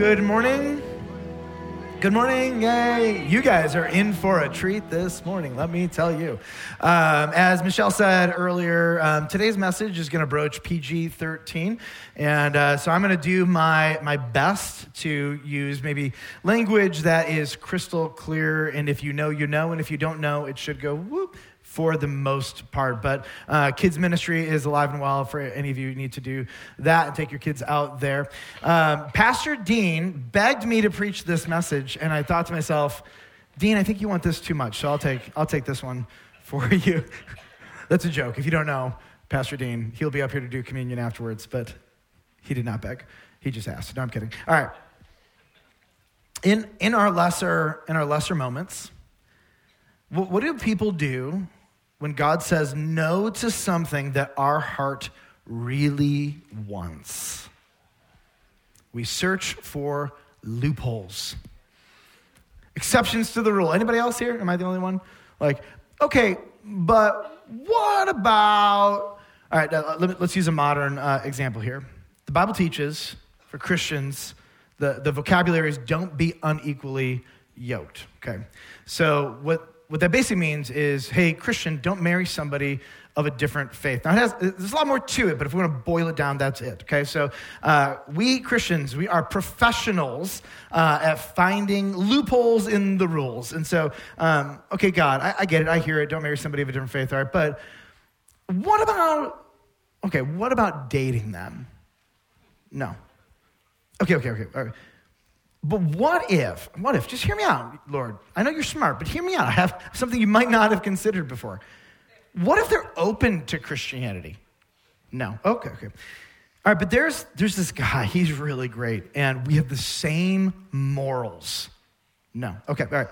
Good morning. Good morning. Yay. You guys are in for a treat this morning, let me tell you. Um, as Michelle said earlier, um, today's message is going to broach PG 13. And uh, so I'm going to do my, my best to use maybe language that is crystal clear. And if you know, you know. And if you don't know, it should go whoop for the most part. But uh, kids ministry is alive and well for any of you who need to do that and take your kids out there. Um, Pastor Dean begged me to preach this message, and I thought to myself, Dean, I think you want this too much, so I'll take I'll take this one for you. That's a joke. If you don't know, Pastor Dean, he'll be up here to do communion afterwards, but he did not beg. He just asked. No, I'm kidding. All right. In in our lesser in our lesser moments, what, what do people do when God says no to something that our heart really wants. We search for loopholes. Exceptions to the rule. Anybody else here? Am I the only one? Like, okay, but what about. All right, let us use a modern uh, example here. The Bible teaches for Christians the, the vocabulary is don't be unequally yoked. Okay, so what what that basically means is, hey, Christian, don't marry somebody of a different faith. Now, has, there's a lot more to it, but if we want to boil it down, that's it. Okay, so uh, we Christians, we are professionals uh, at finding loopholes in the rules. And so, um, okay, God, I, I get it, I hear it. Don't marry somebody of a different faith, all right? But what about, okay, what about dating them? No. Okay, okay, okay. All right. But what if, what if, just hear me out, Lord. I know you're smart, but hear me out. I have something you might not have considered before. What if they're open to Christianity? No. Okay, okay. All right, but there's, there's this guy, he's really great, and we have the same morals. No. Okay, all right.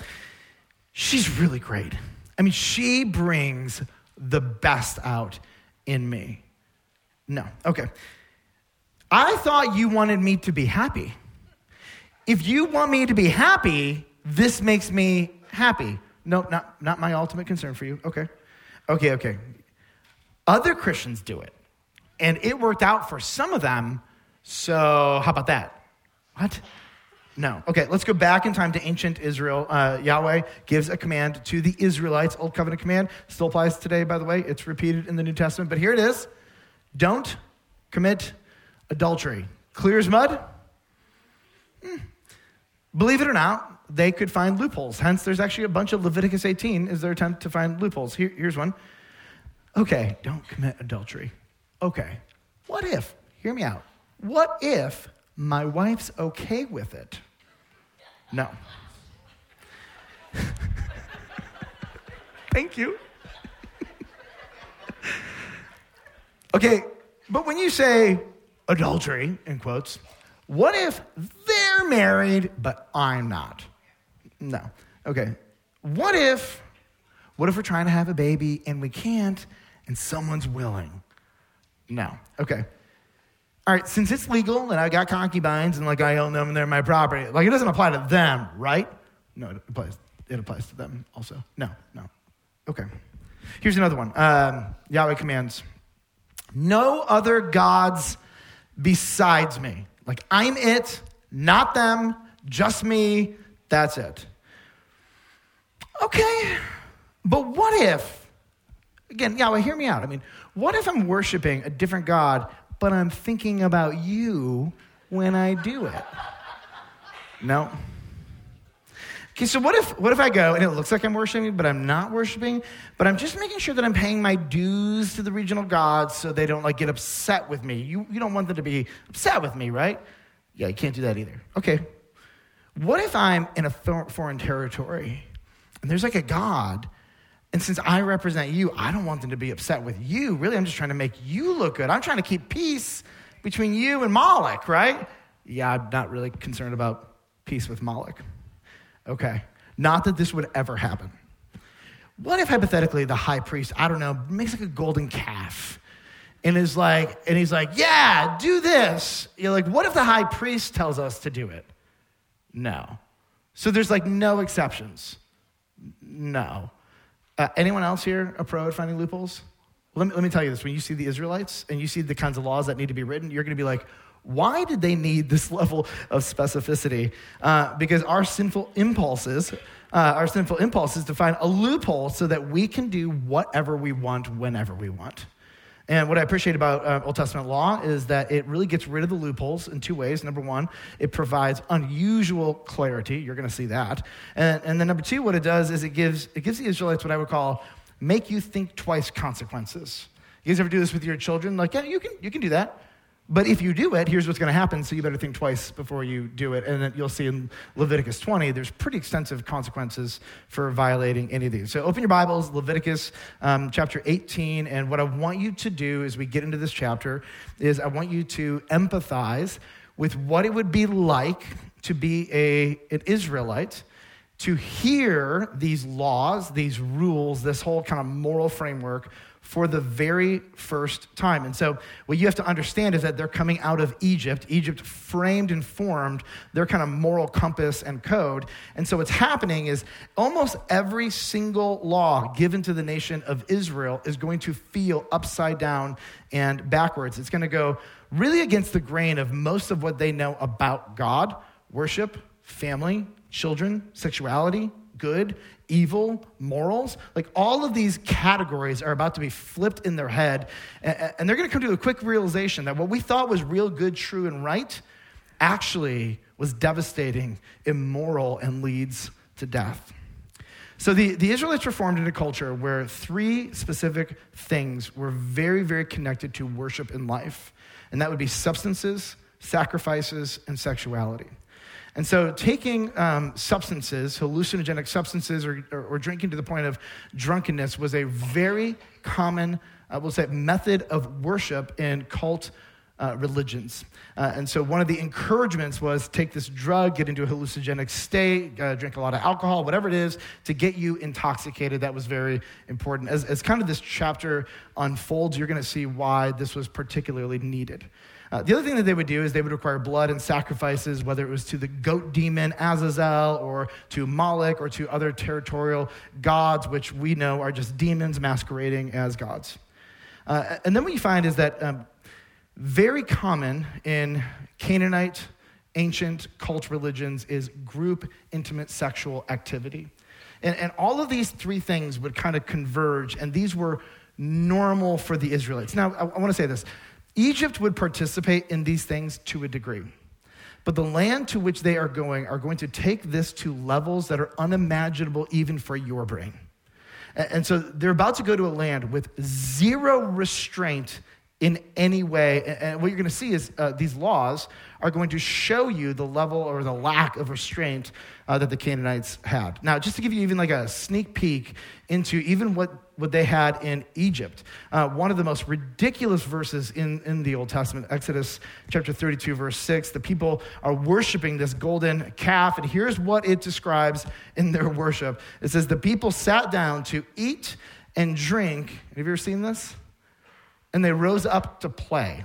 She's really great. I mean, she brings the best out in me. No. Okay. I thought you wanted me to be happy if you want me to be happy, this makes me happy. No, not, not my ultimate concern for you. Okay. Okay, okay. Other Christians do it. And it worked out for some of them. So, how about that? What? No. Okay, let's go back in time to ancient Israel. Uh, Yahweh gives a command to the Israelites, Old Covenant command. Still applies today, by the way. It's repeated in the New Testament. But here it is don't commit adultery. Clear as mud? Hmm. Believe it or not, they could find loopholes. Hence, there's actually a bunch of Leviticus 18 is their attempt to find loopholes. Here, here's one. Okay, don't commit adultery. Okay, what if, hear me out, what if my wife's okay with it? No. Thank you. okay, but when you say adultery, in quotes, what if they're married, but I'm not? No. Okay. What if, what if we're trying to have a baby and we can't and someone's willing? No. Okay. All right, since it's legal and I got concubines and like I own them and they're my property, like it doesn't apply to them, right? No, it applies. It applies to them also. No, no. Okay. Here's another one. Um, Yahweh commands, no other gods besides me. Like, I'm it, not them, just me, that's it. Okay, but what if, again, Yahweh, hear me out. I mean, what if I'm worshiping a different God, but I'm thinking about you when I do it? No. Okay, so what if what if I go and it looks like I'm worshiping, but I'm not worshiping, but I'm just making sure that I'm paying my dues to the regional gods so they don't like get upset with me. You you don't want them to be upset with me, right? Yeah, you can't do that either. Okay. What if I'm in a foreign territory and there's like a god, and since I represent you, I don't want them to be upset with you. Really, I'm just trying to make you look good. I'm trying to keep peace between you and Moloch, right? Yeah, I'm not really concerned about peace with Moloch. Okay. Not that this would ever happen. What if hypothetically the high priest, I don't know, makes like a golden calf and is like, and he's like, yeah, do this. You're like, what if the high priest tells us to do it? No. So there's like no exceptions. No. Uh, anyone else here a pro at finding loopholes? Let me, let me tell you this. When you see the Israelites and you see the kinds of laws that need to be written, you're going to be like, Why did they need this level of specificity? Uh, because our sinful impulses, uh, our sinful impulses to find a loophole so that we can do whatever we want whenever we want. And what I appreciate about uh, Old Testament law is that it really gets rid of the loopholes in two ways. Number one, it provides unusual clarity. You're going to see that. And, and then number two, what it does is it gives, it gives the Israelites what I would call make you think twice consequences. You guys ever do this with your children? Like, yeah, you can, you can do that. But if you do it, here's what's going to happen. So you better think twice before you do it. And you'll see in Leviticus 20, there's pretty extensive consequences for violating any of these. So open your Bibles, Leviticus um, chapter 18. And what I want you to do as we get into this chapter is I want you to empathize with what it would be like to be a, an Israelite to hear these laws, these rules, this whole kind of moral framework for the very first time. And so, what you have to understand is that they're coming out of Egypt. Egypt framed and formed their kind of moral compass and code. And so, what's happening is almost every single law given to the nation of Israel is going to feel upside down and backwards. It's going to go really against the grain of most of what they know about God worship, family, children, sexuality, good, evil, morals. Like all of these categories are about to be flipped in their head. And they're going to come to a quick realization that what we thought was real, good, true, and right actually was devastating, immoral, and leads to death. So the, the Israelites were formed in a culture where three specific things were very, very connected to worship in life. And that would be substances, sacrifices, and sexuality. And so, taking um, substances, hallucinogenic substances, or, or, or, drinking to the point of drunkenness was a very common, will say, method of worship in cult uh, religions. Uh, and so, one of the encouragements was take this drug, get into a hallucinogenic state, uh, drink a lot of alcohol, whatever it is, to get you intoxicated. That was very important. As, as kind of this chapter unfolds, you're going to see why this was particularly needed. Uh, the other thing that they would do is they would require blood and sacrifices, whether it was to the goat demon Azazel or to Moloch or to other territorial gods, which we know are just demons masquerading as gods. Uh, and then what you find is that um, very common in Canaanite, ancient cult religions is group intimate sexual activity. And, and all of these three things would kind of converge, and these were normal for the Israelites. Now, I, I want to say this Egypt would participate in these things to a degree. But the land to which they are going are going to take this to levels that are unimaginable even for your brain. And so they're about to go to a land with zero restraint in any way. And what you're going to see is uh, these laws are going to show you the level or the lack of restraint uh, that the Canaanites had. Now, just to give you even like a sneak peek into even what, what they had in Egypt, uh, one of the most ridiculous verses in, in the Old Testament, Exodus chapter 32, verse 6, the people are worshiping this golden calf. And here's what it describes in their worship it says, The people sat down to eat and drink. Have you ever seen this? And they rose up to play.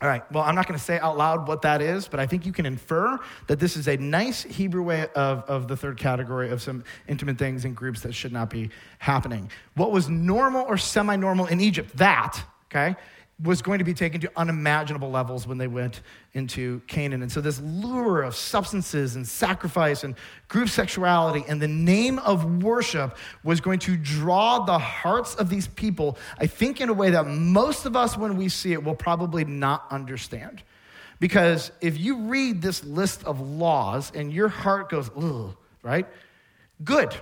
All right, well, I'm not going to say out loud what that is, but I think you can infer that this is a nice Hebrew way of, of the third category of some intimate things in groups that should not be happening. What was normal or semi normal in Egypt, that, okay, was going to be taken to unimaginable levels when they went into Canaan. And so, this lure of substances and sacrifice and group sexuality and the name of worship was going to draw the hearts of these people, I think, in a way that most of us, when we see it, will probably not understand. Because if you read this list of laws and your heart goes, ugh, right? Good.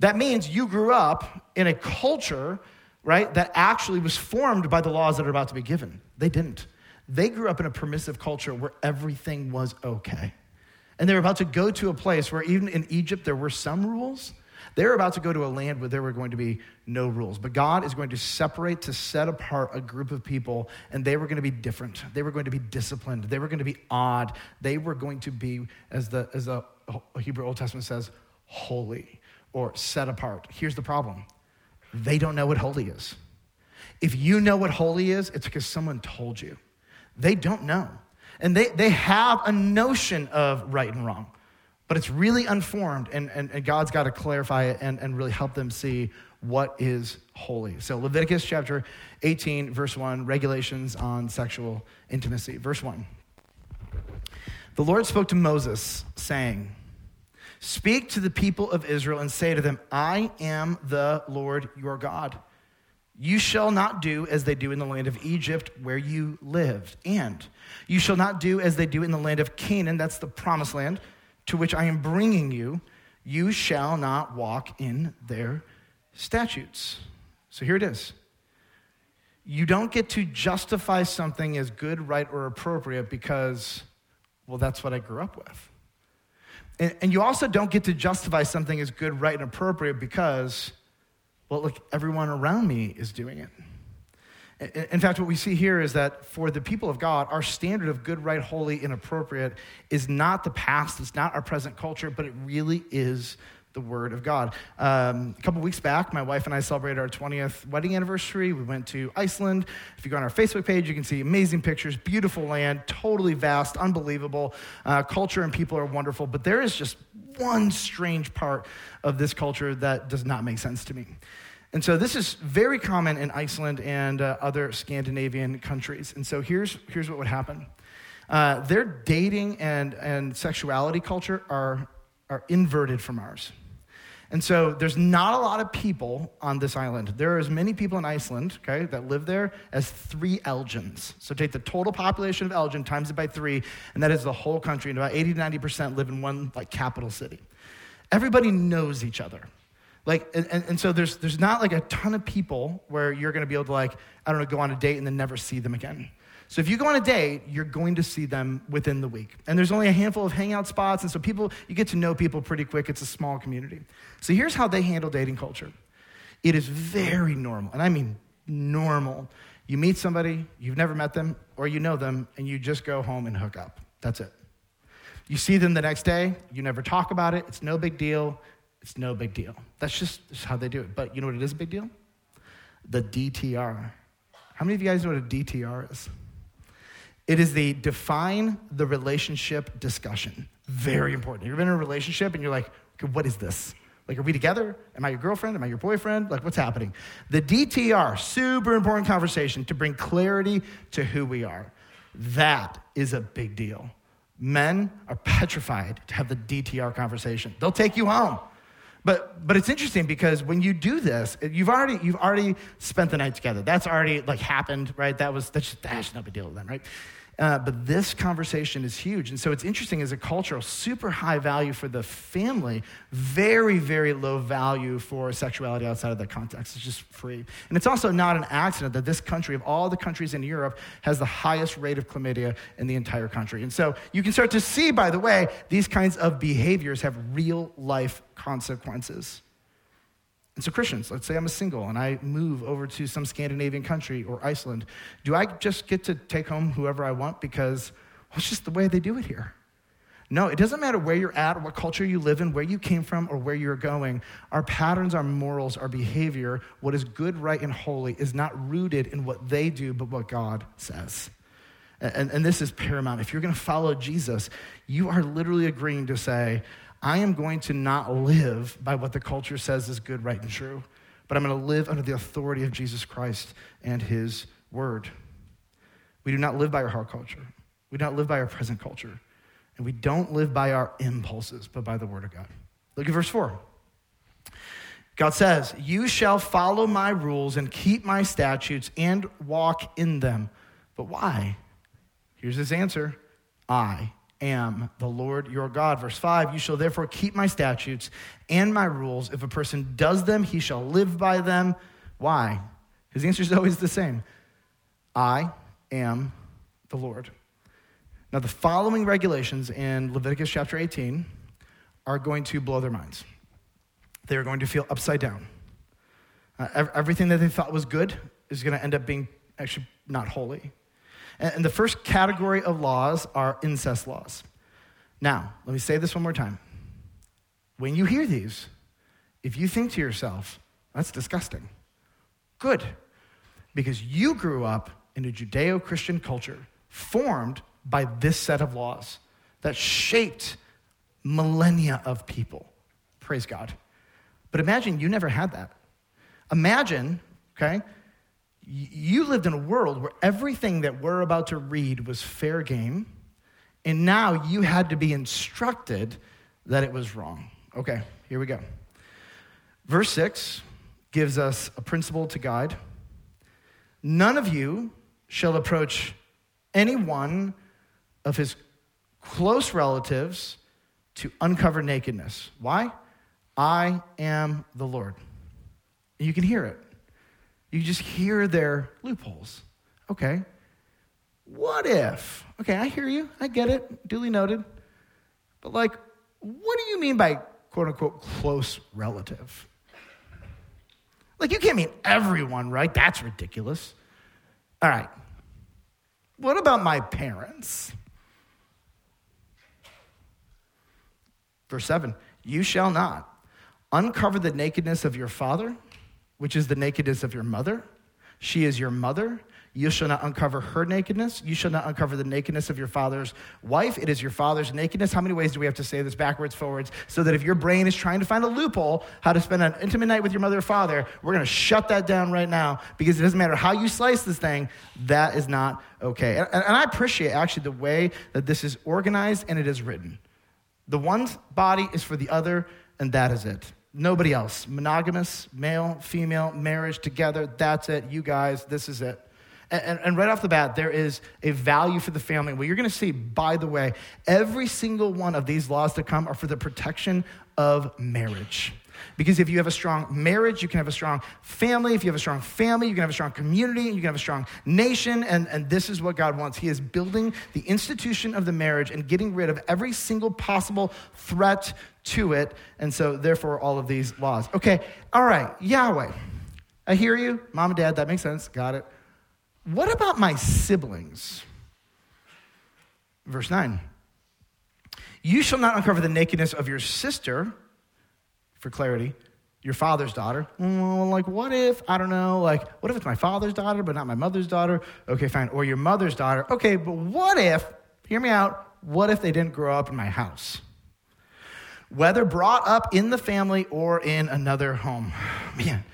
That means you grew up in a culture right, that actually was formed by the laws that are about to be given. They didn't. They grew up in a permissive culture where everything was okay. And they were about to go to a place where even in Egypt there were some rules. They were about to go to a land where there were going to be no rules. But God is going to separate, to set apart a group of people, and they were going to be different. They were going to be disciplined. They were going to be odd. They were going to be, as the, as the Hebrew Old Testament says, holy or set apart. Here's the problem they don't know what holy is. If you know what holy is, it's because someone told you. They don't know. And they, they have a notion of right and wrong, but it's really unformed, and, and, and God's got to clarify it and, and really help them see what is holy. So, Leviticus chapter 18, verse 1, regulations on sexual intimacy. Verse 1. The Lord spoke to Moses, saying, Speak to the people of Israel and say to them, I am the Lord your God. You shall not do as they do in the land of Egypt where you lived. And you shall not do as they do in the land of Canaan, that's the promised land, to which I am bringing you. You shall not walk in their statutes. So here it is. You don't get to justify something as good, right, or appropriate because, well, that's what I grew up with. And, and you also don't get to justify something as good, right, and appropriate because, well, look, everyone around me is doing it. In fact, what we see here is that for the people of God, our standard of good, right, holy, and appropriate is not the past, it's not our present culture, but it really is the Word of God. Um, a couple weeks back, my wife and I celebrated our 20th wedding anniversary. We went to Iceland. If you go on our Facebook page, you can see amazing pictures, beautiful land, totally vast, unbelievable. Uh, culture and people are wonderful, but there is just one strange part of this culture that does not make sense to me. And so this is very common in Iceland and uh, other Scandinavian countries. And so here's, here's what would happen. Uh, their dating and, and sexuality culture are are inverted from ours. And so there's not a lot of people on this island. There are as many people in Iceland, okay, that live there as three Elgins. So take the total population of Elgin, times it by three, and that is the whole country. And about 80 to 90% live in one like capital city. Everybody knows each other. Like, and, and so there's, there's not like a ton of people where you're gonna be able to like, I don't know, go on a date and then never see them again. So if you go on a date, you're going to see them within the week. And there's only a handful of hangout spots, and so people, you get to know people pretty quick. It's a small community. So here's how they handle dating culture it is very normal, and I mean normal. You meet somebody, you've never met them, or you know them, and you just go home and hook up. That's it. You see them the next day, you never talk about it, it's no big deal. It's no big deal. That's just how they do it. But you know what it is a big deal? The DTR. How many of you guys know what a DTR is? It is the define the relationship discussion. Very important. You've been in a relationship and you're like, okay, what is this? Like, are we together? Am I your girlfriend? Am I your boyfriend? Like, what's happening? The DTR, super important conversation to bring clarity to who we are. That is a big deal. Men are petrified to have the DTR conversation. They'll take you home. But, but it's interesting because when you do this, you've already, you've already spent the night together. That's already like happened, right? That was, that's, that's no big deal then, right? Uh, but this conversation is huge. And so it's interesting as a cultural, super high value for the family, very, very low value for sexuality outside of that context. It's just free. And it's also not an accident that this country, of all the countries in Europe, has the highest rate of chlamydia in the entire country. And so you can start to see, by the way, these kinds of behaviors have real life consequences. And so, Christians, let's say I'm a single and I move over to some Scandinavian country or Iceland. Do I just get to take home whoever I want because well, it's just the way they do it here? No, it doesn't matter where you're at or what culture you live in, where you came from or where you're going. Our patterns, our morals, our behavior, what is good, right, and holy is not rooted in what they do, but what God says. And, and this is paramount. If you're going to follow Jesus, you are literally agreeing to say, I am going to not live by what the culture says is good, right, and true, but I'm going to live under the authority of Jesus Christ and his word. We do not live by our heart culture. We do not live by our present culture. And we don't live by our impulses, but by the word of God. Look at verse 4. God says, You shall follow my rules and keep my statutes and walk in them. But why? Here's his answer I am the Lord your God. Verse 5 You shall therefore keep my statutes and my rules. If a person does them, he shall live by them. Why? His answer is always the same I am the Lord. Now, the following regulations in Leviticus chapter 18 are going to blow their minds. They are going to feel upside down. Uh, everything that they thought was good is going to end up being actually not holy. And the first category of laws are incest laws. Now, let me say this one more time. When you hear these, if you think to yourself, that's disgusting, good, because you grew up in a Judeo Christian culture formed by this set of laws that shaped millennia of people. Praise God. But imagine you never had that. Imagine, okay, you lived in a world where everything that we're about to read was fair game, and now you had to be instructed that it was wrong. Okay, here we go. Verse 6 gives us a principle to guide. None of you shall approach any one of his close relatives to uncover nakedness. Why? I am the Lord. You can hear it. You just hear their loopholes. Okay. What if? Okay, I hear you. I get it. Duly noted. But, like, what do you mean by quote unquote close relative? Like, you can't mean everyone, right? That's ridiculous. All right. What about my parents? Verse 7 You shall not uncover the nakedness of your father, which is the nakedness of your mother. She is your mother. You shall not uncover her nakedness. You shall not uncover the nakedness of your father's wife. It is your father's nakedness. How many ways do we have to say this backwards, forwards? So that if your brain is trying to find a loophole, how to spend an intimate night with your mother or father, we're going to shut that down right now because it doesn't matter how you slice this thing, that is not okay. And, and I appreciate actually the way that this is organized and it is written. The one body is for the other, and that is it. Nobody else. Monogamous, male, female, marriage together, that's it. You guys, this is it. And, and, right off the bat, there is a value for the family. Well, you're going to see, by the way, every single one of these laws to come are for the protection of marriage. Because if you have a strong marriage, you can have a strong family. If you have a strong family, you can have a strong community, you can have a strong nation. And, and this is what God wants. He is building the institution of the marriage and getting rid of every single possible threat to it. And so, therefore, all of these laws. Okay, all right, Yahweh. I hear you. Mom and dad, that makes sense. Got it. What about my siblings? Verse 9 You shall not uncover the nakedness of your sister, for clarity, your father's daughter. Well, like, what if, I don't know, like, what if it's my father's daughter, but not my mother's daughter? Okay, fine. Or your mother's daughter. Okay, but what if, hear me out, what if they didn't grow up in my house? Whether brought up in the family or in another home. Man,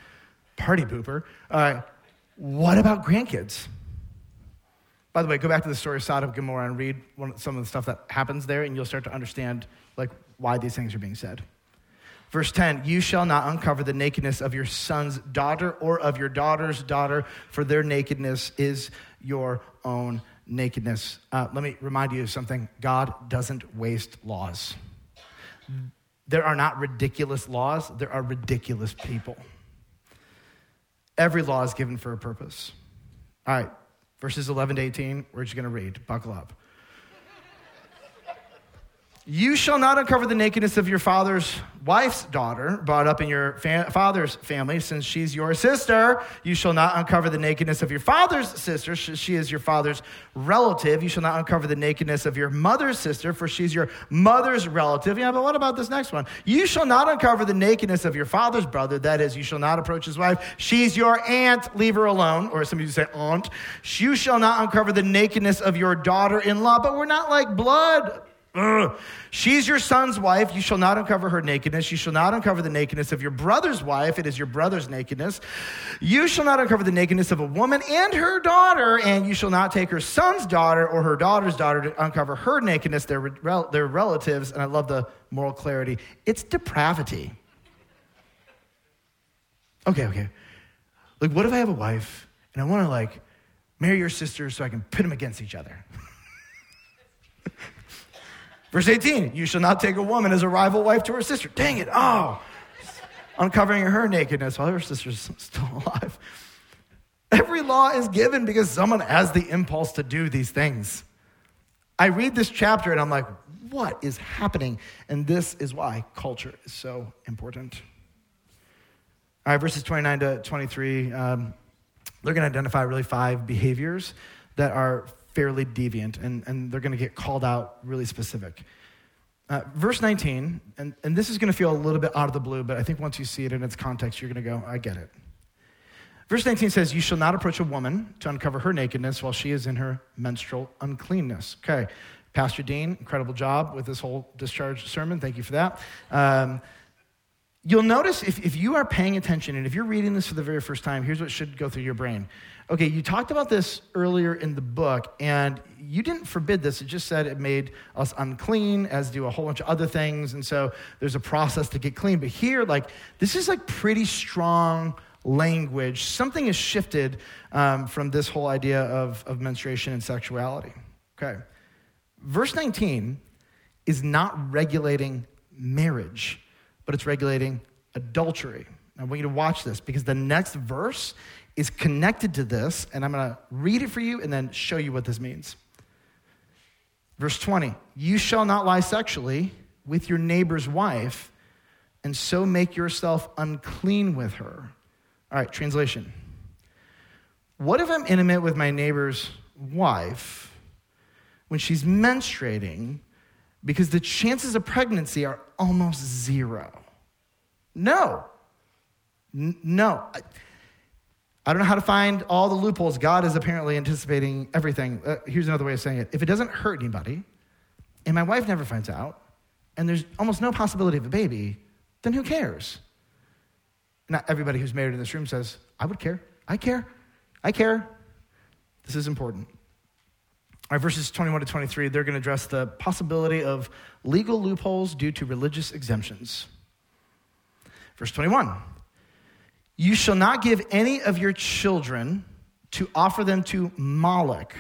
party pooper. Right. What about grandkids? By the way, go back to the story of Sodom and Gomorrah and read one, some of the stuff that happens there, and you'll start to understand like why these things are being said. Verse 10 You shall not uncover the nakedness of your son's daughter or of your daughter's daughter, for their nakedness is your own nakedness. Uh, let me remind you of something God doesn't waste laws. There are not ridiculous laws, there are ridiculous people. Every law is given for a purpose. All right, verses 11 to 18, we're just going to read. Buckle up. You shall not uncover the nakedness of your father's wife's daughter, brought up in your fa- father's family, since she's your sister. You shall not uncover the nakedness of your father's sister, she is your father's relative. You shall not uncover the nakedness of your mother's sister, for she's your mother's relative. Yeah, but what about this next one? You shall not uncover the nakedness of your father's brother, that is, you shall not approach his wife. She's your aunt, leave her alone. Or some of you say aunt. You shall not uncover the nakedness of your daughter in law, but we're not like blood Ugh. She's your son's wife. You shall not uncover her nakedness. You shall not uncover the nakedness of your brother's wife. It is your brother's nakedness. You shall not uncover the nakedness of a woman and her daughter, and you shall not take her son's daughter or her daughter's daughter to uncover her nakedness. They're, rel- they're relatives, and I love the moral clarity. It's depravity. Okay, okay. Like, what if I have a wife and I want to, like, marry your sister so I can pit them against each other? Verse 18, you shall not take a woman as a rival wife to her sister. Dang it, oh. Uncovering her nakedness while her sister's still alive. Every law is given because someone has the impulse to do these things. I read this chapter and I'm like, what is happening? And this is why culture is so important. All right, verses 29 to 23, um, they're going to identify really five behaviors that are fairly deviant, and, and they're going to get called out really specific. Uh, verse 19, and, and this is going to feel a little bit out of the blue, but I think once you see it in its context, you're going to go, I get it. Verse 19 says, You shall not approach a woman to uncover her nakedness while she is in her menstrual uncleanness. Okay, Pastor Dean, incredible job with this whole discharge sermon. Thank you for that. Um, You'll notice if, if you are paying attention and if you're reading this for the very first time, here's what should go through your brain. Okay, you talked about this earlier in the book, and you didn't forbid this. It just said it made us unclean, as do a whole bunch of other things. And so there's a process to get clean. But here, like, this is like pretty strong language. Something has shifted um, from this whole idea of, of menstruation and sexuality. Okay. Verse 19 is not regulating marriage but it's regulating adultery. I want you to watch this because the next verse is connected to this, and I'm going to read it for you and then show you what this means. Verse 20 You shall not lie sexually with your neighbor's wife, and so make yourself unclean with her. All right, translation. What if I'm intimate with my neighbor's wife when she's menstruating because the chances of pregnancy are almost zero. No. N- no. I, don't know how to find all the loopholes. God is apparently anticipating everything. Uh, here's another way of saying it if it doesn't hurt anybody, and my wife never finds out, and there's almost no possibility of a baby, then who cares? Not everybody who's married in this room says, I would care. I care. I care. This is important. All right, verses 21 to 23, they're going to address the possibility of legal loopholes due to religious exemptions. Verse 21 You shall not give any of your children to offer them to Moloch,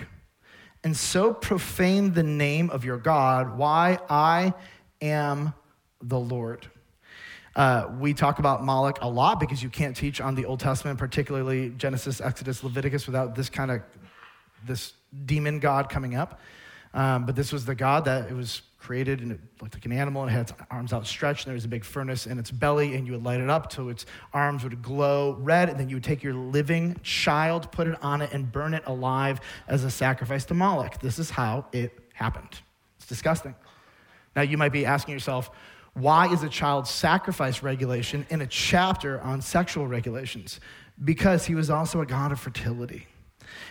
and so profane the name of your God. Why? I am the Lord. Uh, we talk about Moloch a lot because you can't teach on the Old Testament, particularly Genesis, Exodus, Leviticus, without this kind of this demon god coming up. Um, but this was the god that it was created and it looked like an animal and it had its arms outstretched and there was a big furnace in its belly and you would light it up till its arms would glow red and then you would take your living child put it on it and burn it alive as a sacrifice to moloch. This is how it happened. It's disgusting. Now you might be asking yourself why is a child sacrifice regulation in a chapter on sexual regulations? Because he was also a god of fertility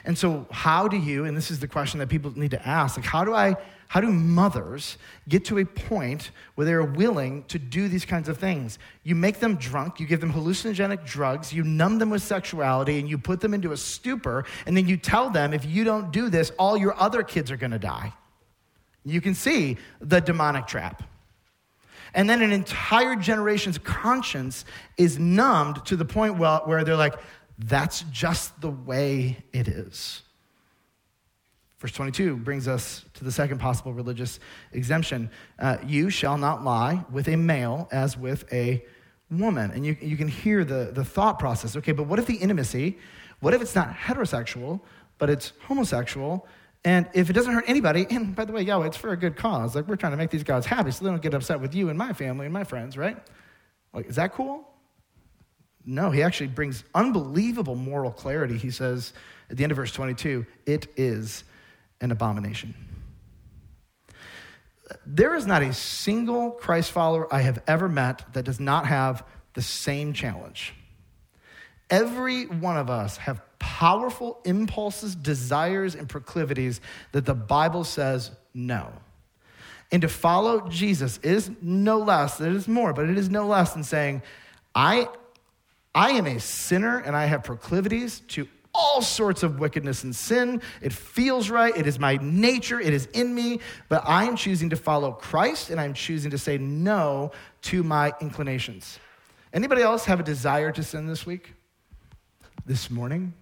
and so, how do you, and this is the question that people need to ask, like, how do I, how do mothers get to a point where they're willing to do these kinds of things? You make them drunk, you give them hallucinogenic drugs, you numb them with sexuality, and you put them into a stupor, and then you tell them if you don't do this, all your other kids are gonna die. You can see the demonic trap. And then an entire generation's conscience is numbed to the point where they're like, that's just the way it is. Verse 22 brings us to the second possible religious exemption. Uh, you shall not lie with a male as with a woman. And you, you can hear the, the thought process. Okay, but what if the intimacy, what if it's not heterosexual, but it's homosexual? And if it doesn't hurt anybody, and by the way, yo, it's for a good cause. Like we're trying to make these guys happy so they don't get upset with you and my family and my friends, right? Like, is that cool? No, he actually brings unbelievable moral clarity. He says at the end of verse 22 it is an abomination. There is not a single Christ follower I have ever met that does not have the same challenge. Every one of us have powerful impulses, desires, and proclivities that the Bible says no. And to follow Jesus is no less, it is more, but it is no less than saying, I I am a sinner and I have proclivities to all sorts of wickedness and sin. It feels right. It is my nature. It is in me. But I am choosing to follow Christ and I'm choosing to say no to my inclinations. Anybody else have a desire to sin this week? This morning?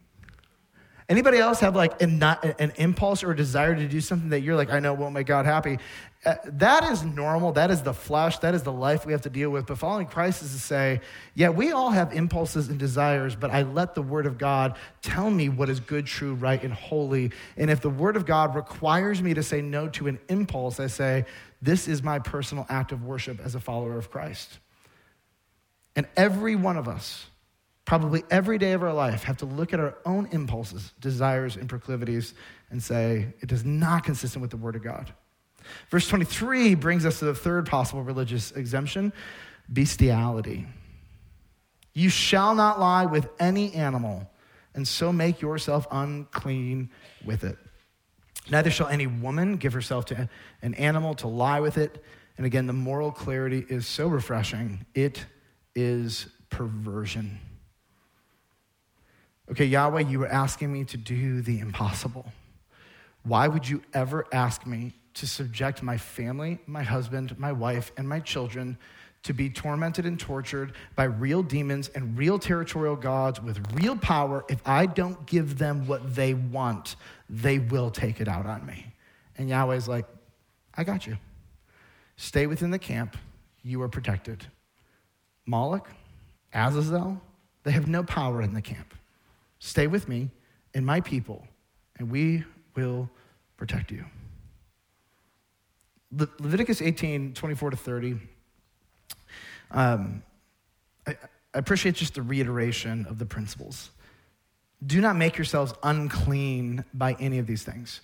Anybody else have like an, an impulse or a desire to do something that you're like, I know won't make God happy? Uh, that is normal. That is the flesh. That is the life we have to deal with. But following Christ is to say, yeah, we all have impulses and desires, but I let the Word of God tell me what is good, true, right, and holy. And if the Word of God requires me to say no to an impulse, I say, this is my personal act of worship as a follower of Christ. And every one of us, probably every day of our life, have to look at our own impulses, desires, and proclivities and say, it is not consistent with the Word of God. Verse 23 brings us to the third possible religious exemption bestiality. You shall not lie with any animal, and so make yourself unclean with it. Neither shall any woman give herself to an animal to lie with it. And again, the moral clarity is so refreshing. It is perversion. Okay, Yahweh, you were asking me to do the impossible. Why would you ever ask me to subject my family, my husband, my wife, and my children to be tormented and tortured by real demons and real territorial gods with real power. If I don't give them what they want, they will take it out on me. And Yahweh's like, I got you. Stay within the camp. You are protected. Moloch, Azazel, they have no power in the camp. Stay with me and my people, and we will protect you. Le- Leviticus 18, 24 to 30. Um, I, I appreciate just the reiteration of the principles. Do not make yourselves unclean by any of these things.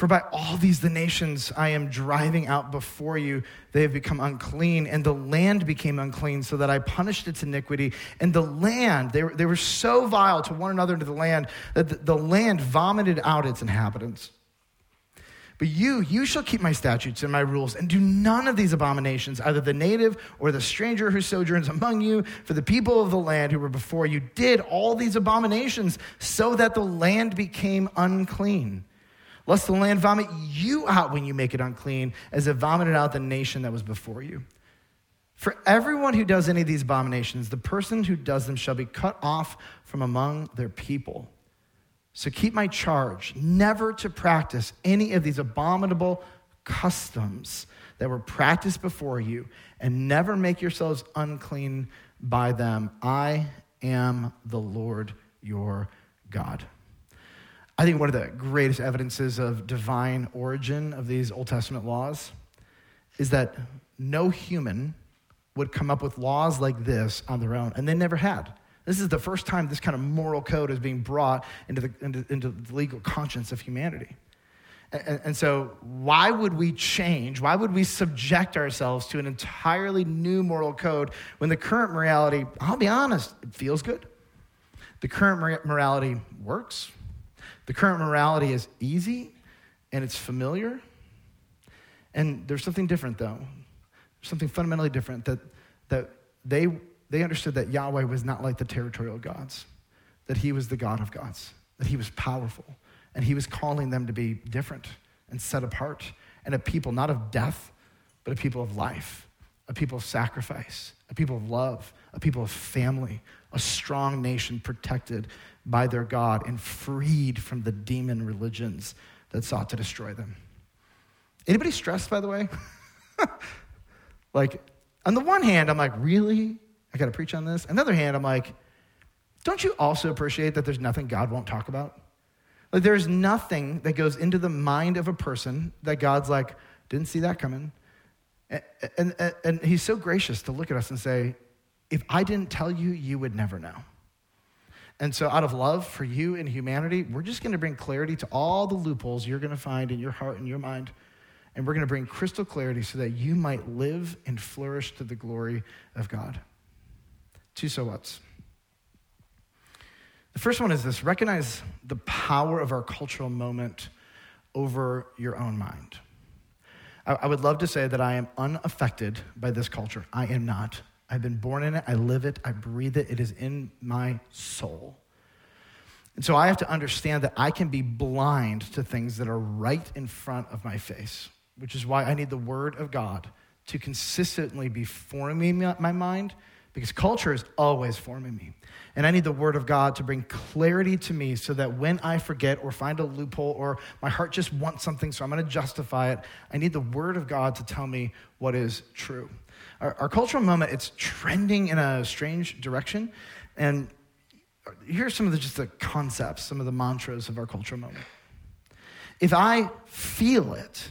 For by all these the nations I am driving out before you, they have become unclean, and the land became unclean, so that I punished its iniquity. And the land, they were, they were so vile to one another into the land that the, the land vomited out its inhabitants. But you, you shall keep my statutes and my rules, and do none of these abominations, either the native or the stranger who sojourns among you. For the people of the land who were before you did all these abominations, so that the land became unclean. Lest the land vomit you out when you make it unclean, as it vomited out the nation that was before you. For everyone who does any of these abominations, the person who does them shall be cut off from among their people. So keep my charge never to practice any of these abominable customs that were practiced before you, and never make yourselves unclean by them. I am the Lord your God. I think one of the greatest evidences of divine origin of these Old Testament laws is that no human would come up with laws like this on their own, and they never had. This is the first time this kind of moral code is being brought into the, into, into the legal conscience of humanity. And, and, so, why would we change? Why would we subject ourselves to an entirely new moral code when the current morality, I'll be honest, it feels good? The current morality works. The current morality is easy and it's familiar. And there's something different, though. Something fundamentally different that, that they they understood that Yahweh was not like the territorial gods, that he was the God of gods, that he was powerful, and he was calling them to be different and set apart, and a people not of death, but a people of life, a people of sacrifice, a people of love, a people of family, a strong nation protected by their God and freed from the demon religions that sought to destroy them. Anybody stressed, by the way? like, on the one hand, I'm like, really? I got to preach on this. On the other hand, I'm like, don't you also appreciate that there's nothing God won't talk about? Like, there's nothing that goes into the mind of a person that God's like, didn't see that coming. And, and, and he's so gracious to look at us and say, if I didn't tell you, you would never know. And so, out of love for you and humanity, we're just going to bring clarity to all the loopholes you're going to find in your heart and your mind. And we're going to bring crystal clarity so that you might live and flourish to the glory of God. Two so what's. The first one is this recognize the power of our cultural moment over your own mind. I, I would love to say that I am unaffected by this culture. I am not. I've been born in it, I live it, I breathe it, it is in my soul. And so I have to understand that I can be blind to things that are right in front of my face, which is why I need the Word of God to consistently be forming my mind because culture is always forming me. And I need the Word of God to bring clarity to me so that when I forget or find a loophole or my heart just wants something, so I'm going to justify it, I need the Word of God to tell me what is true. Our, our cultural moment, it's trending in a strange direction. And here's some of the just the concepts, some of the mantras of our cultural moment. If I feel it,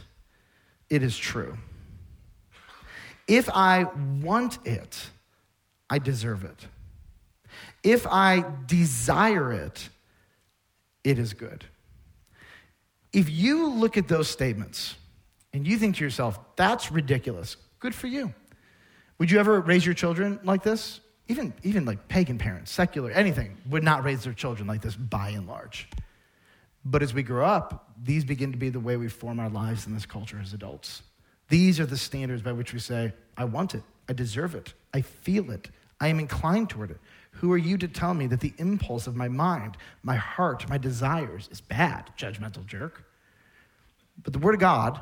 it is true. If I want it, I deserve it. If I desire it, it is good. If you look at those statements and you think to yourself, that's ridiculous, good for you. Would you ever raise your children like this? Even, even like pagan parents, secular, anything, would not raise their children like this by and large. But as we grow up, these begin to be the way we form our lives in this culture as adults. These are the standards by which we say, I want it, I deserve it, I feel it, I am inclined toward it. Who are you to tell me that the impulse of my mind, my heart, my desires is bad, judgmental jerk? But the Word of God,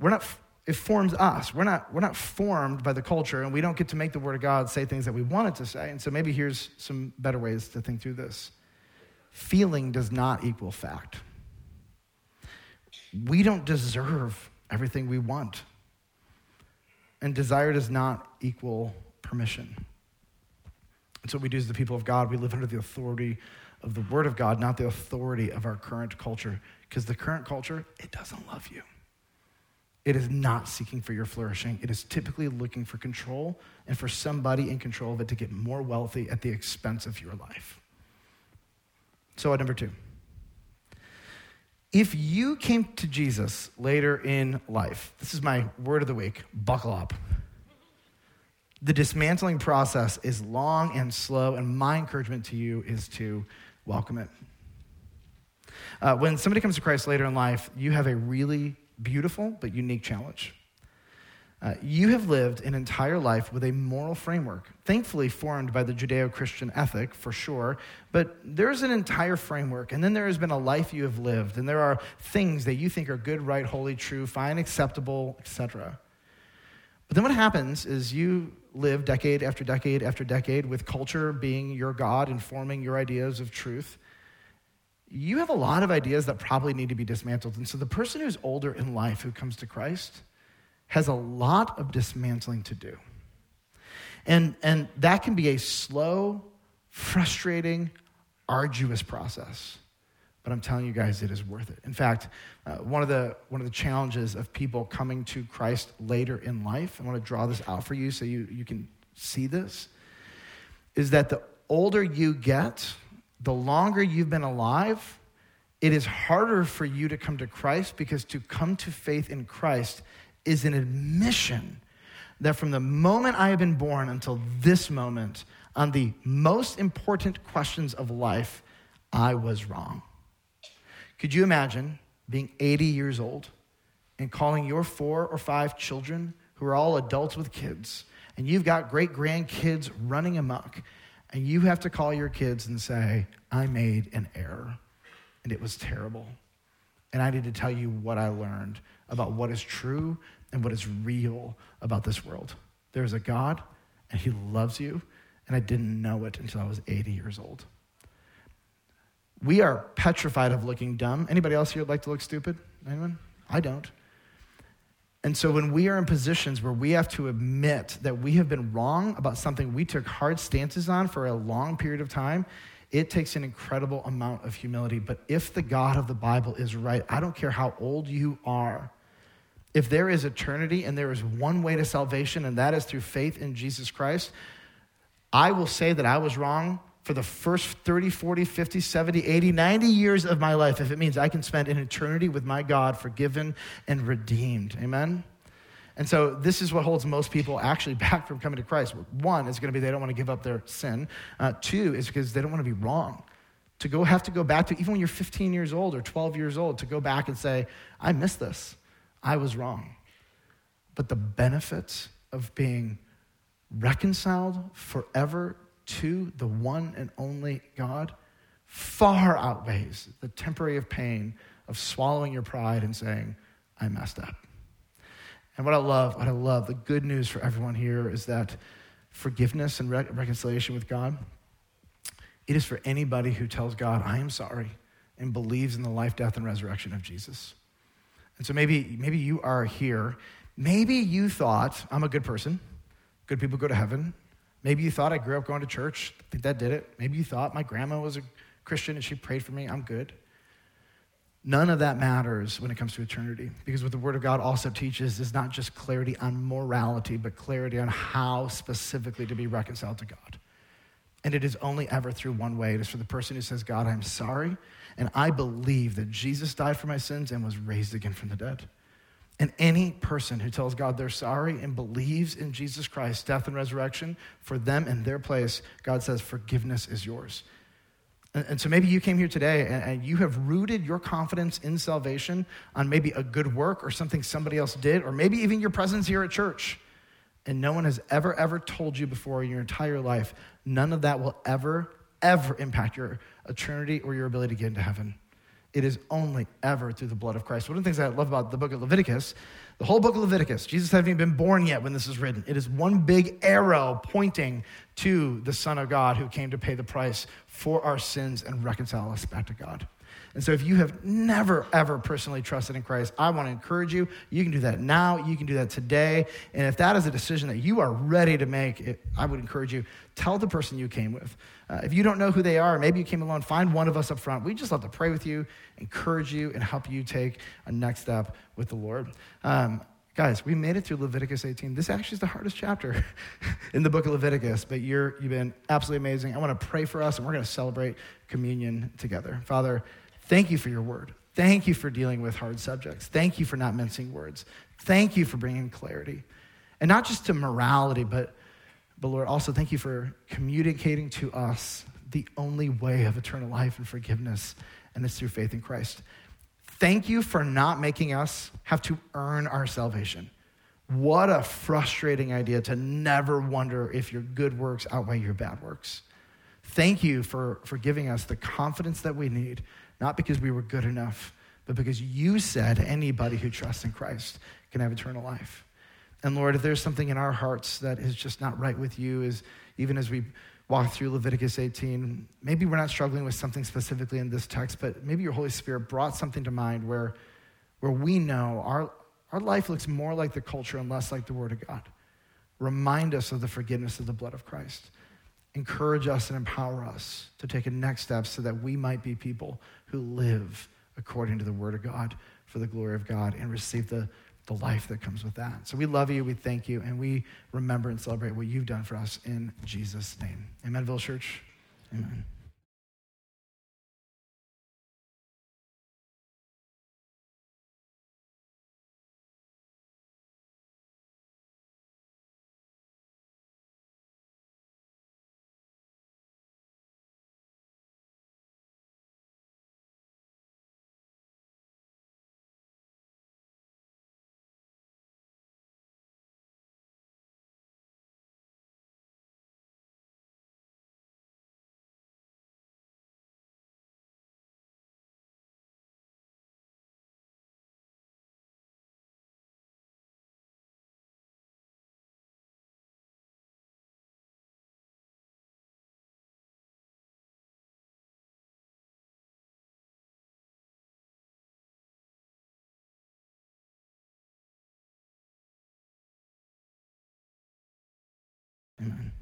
we're not, it forms us. We're not, we're not formed by the culture, and we don't get to make the Word of God say things that we want it to say. And so maybe here's some better ways to think through this feeling does not equal fact. We don't deserve everything we want. And desire does not equal permission. And so, what we do as the people of God, we live under the authority of the Word of God, not the authority of our current culture. Because the current culture, it doesn't love you. It is not seeking for your flourishing. It is typically looking for control and for somebody in control of it to get more wealthy at the expense of your life. So, at number two, if you came to Jesus later in life, this is my word of the week buckle up. The dismantling process is long and slow, and my encouragement to you is to welcome it. Uh, when somebody comes to Christ later in life, you have a really beautiful but unique challenge. Uh, you have lived an entire life with a moral framework, thankfully formed by the Judeo Christian ethic, for sure, but there's an entire framework, and then there has been a life you have lived, and there are things that you think are good, right, holy, true, fine, acceptable, etc. But then what happens is you live decade after decade after decade with culture being your God, informing your ideas of truth. You have a lot of ideas that probably need to be dismantled. And so the person who's older in life who comes to Christ has a lot of dismantling to do. And, and that can be a slow, frustrating, arduous process. But I'm telling you guys, it is worth it. In fact, uh, one, of the, one of the challenges of people coming to Christ later in life, I want to draw this out for you so you, you can see this, is that the older you get, the longer you've been alive, it is harder for you to come to Christ because to come to faith in Christ is an admission that from the moment I have been born until this moment, on the most important questions of life, I was wrong. Could you imagine being 80 years old and calling your four or five children, who are all adults with kids, and you've got great grandkids running amok, and you have to call your kids and say, I made an error, and it was terrible. And I need to tell you what I learned about what is true and what is real about this world. There's a God, and He loves you, and I didn't know it until I was 80 years old. We are petrified of looking dumb. Anybody else here would like to look stupid? Anyone? I don't. And so when we are in positions where we have to admit that we have been wrong about something we took hard stances on for a long period of time, it takes an incredible amount of humility. But if the God of the Bible is right, I don't care how old you are. If there is eternity and there is one way to salvation, and that is through faith in Jesus Christ, I will say that I was wrong for the first 30, 40, 50, 70, 80, 90 years of my life if it means I can spend an eternity with my God forgiven and redeemed. Amen? And so this is what holds most people actually back from coming to Christ. One is going to be they don't want to give up their sin. Uh, two is because they don't want to be wrong. To go have to go back to even when you're 15 years old or 12 years old to go back and say, I missed this. I was wrong. But the benefits of being reconciled forever to the one and only God far outweighs the temporary of pain of swallowing your pride and saying, I messed up. And what I love, what I love, the good news for everyone here is that forgiveness and re- reconciliation with God, it is for anybody who tells God, I am sorry, and believes in the life, death, and resurrection of Jesus. And so maybe, maybe you are here. Maybe you thought, I'm a good person. Good people go to heaven. Maybe you thought I grew up going to church. I think that did it. Maybe you thought my grandma was a Christian and she prayed for me. I'm good. None of that matters when it comes to eternity because what the Word of God also teaches is not just clarity on morality, but clarity on how specifically to be reconciled to God. And it is only ever through one way. It is for the person who says, God, I'm sorry, and I believe that Jesus died for my sins and was raised again from the dead. And any person who tells God they're sorry and believes in Jesus Christ's death and resurrection for them in their place, God says, forgiveness is yours. And, and so maybe you came here today and, and you have rooted your confidence in salvation on maybe a good work or something somebody else did, or maybe even your presence here at church. and no one has ever, ever told you before in your entire life, none of that will ever, ever impact your eternity or your ability to get into heaven. It is only ever through the blood of Christ. One of the things I love about the book of Leviticus, the whole book of Leviticus, Jesus hadn't even been born yet when this is written. It is one big arrow pointing to the Son of God who came to pay the price for our sins and reconcile us back to God. And so, if you have never, ever personally trusted in Christ, I want to encourage you. You can do that now. You can do that today. And if that is a decision that you are ready to make, it, I would encourage you, tell the person you came with. Uh, if you don't know who they are, maybe you came alone, find one of us up front. We just love to pray with you, encourage you, and help you take a next step with the Lord. Um, guys, we made it through Leviticus 18. This actually is the hardest chapter in the book of Leviticus, but you're, you've been absolutely amazing. I want to pray for us, and we're going to celebrate communion together. Father, Thank you for your word. Thank you for dealing with hard subjects. Thank you for not mincing words. Thank you for bringing clarity. And not just to morality, but, but Lord, also thank you for communicating to us the only way of eternal life and forgiveness, and it's through faith in Christ. Thank you for not making us have to earn our salvation. What a frustrating idea to never wonder if your good works outweigh your bad works. Thank you for, for giving us the confidence that we need not because we were good enough, but because you said anybody who trusts in Christ can have eternal life. And Lord, if there's something in our hearts that is just not right with you, is even as we walk through Leviticus 18, maybe we're not struggling with something specifically in this text, but maybe your Holy Spirit brought something to mind where, where we know our, our life looks more like the culture and less like the Word of God. Remind us of the forgiveness of the blood of Christ encourage us and empower us to take a next step so that we might be people who live according to the word of God for the glory of God and receive the, the life that comes with that. So we love you, we thank you, and we remember and celebrate what you've done for us in Jesus' name. Amen, Village Church. Amen. Amen.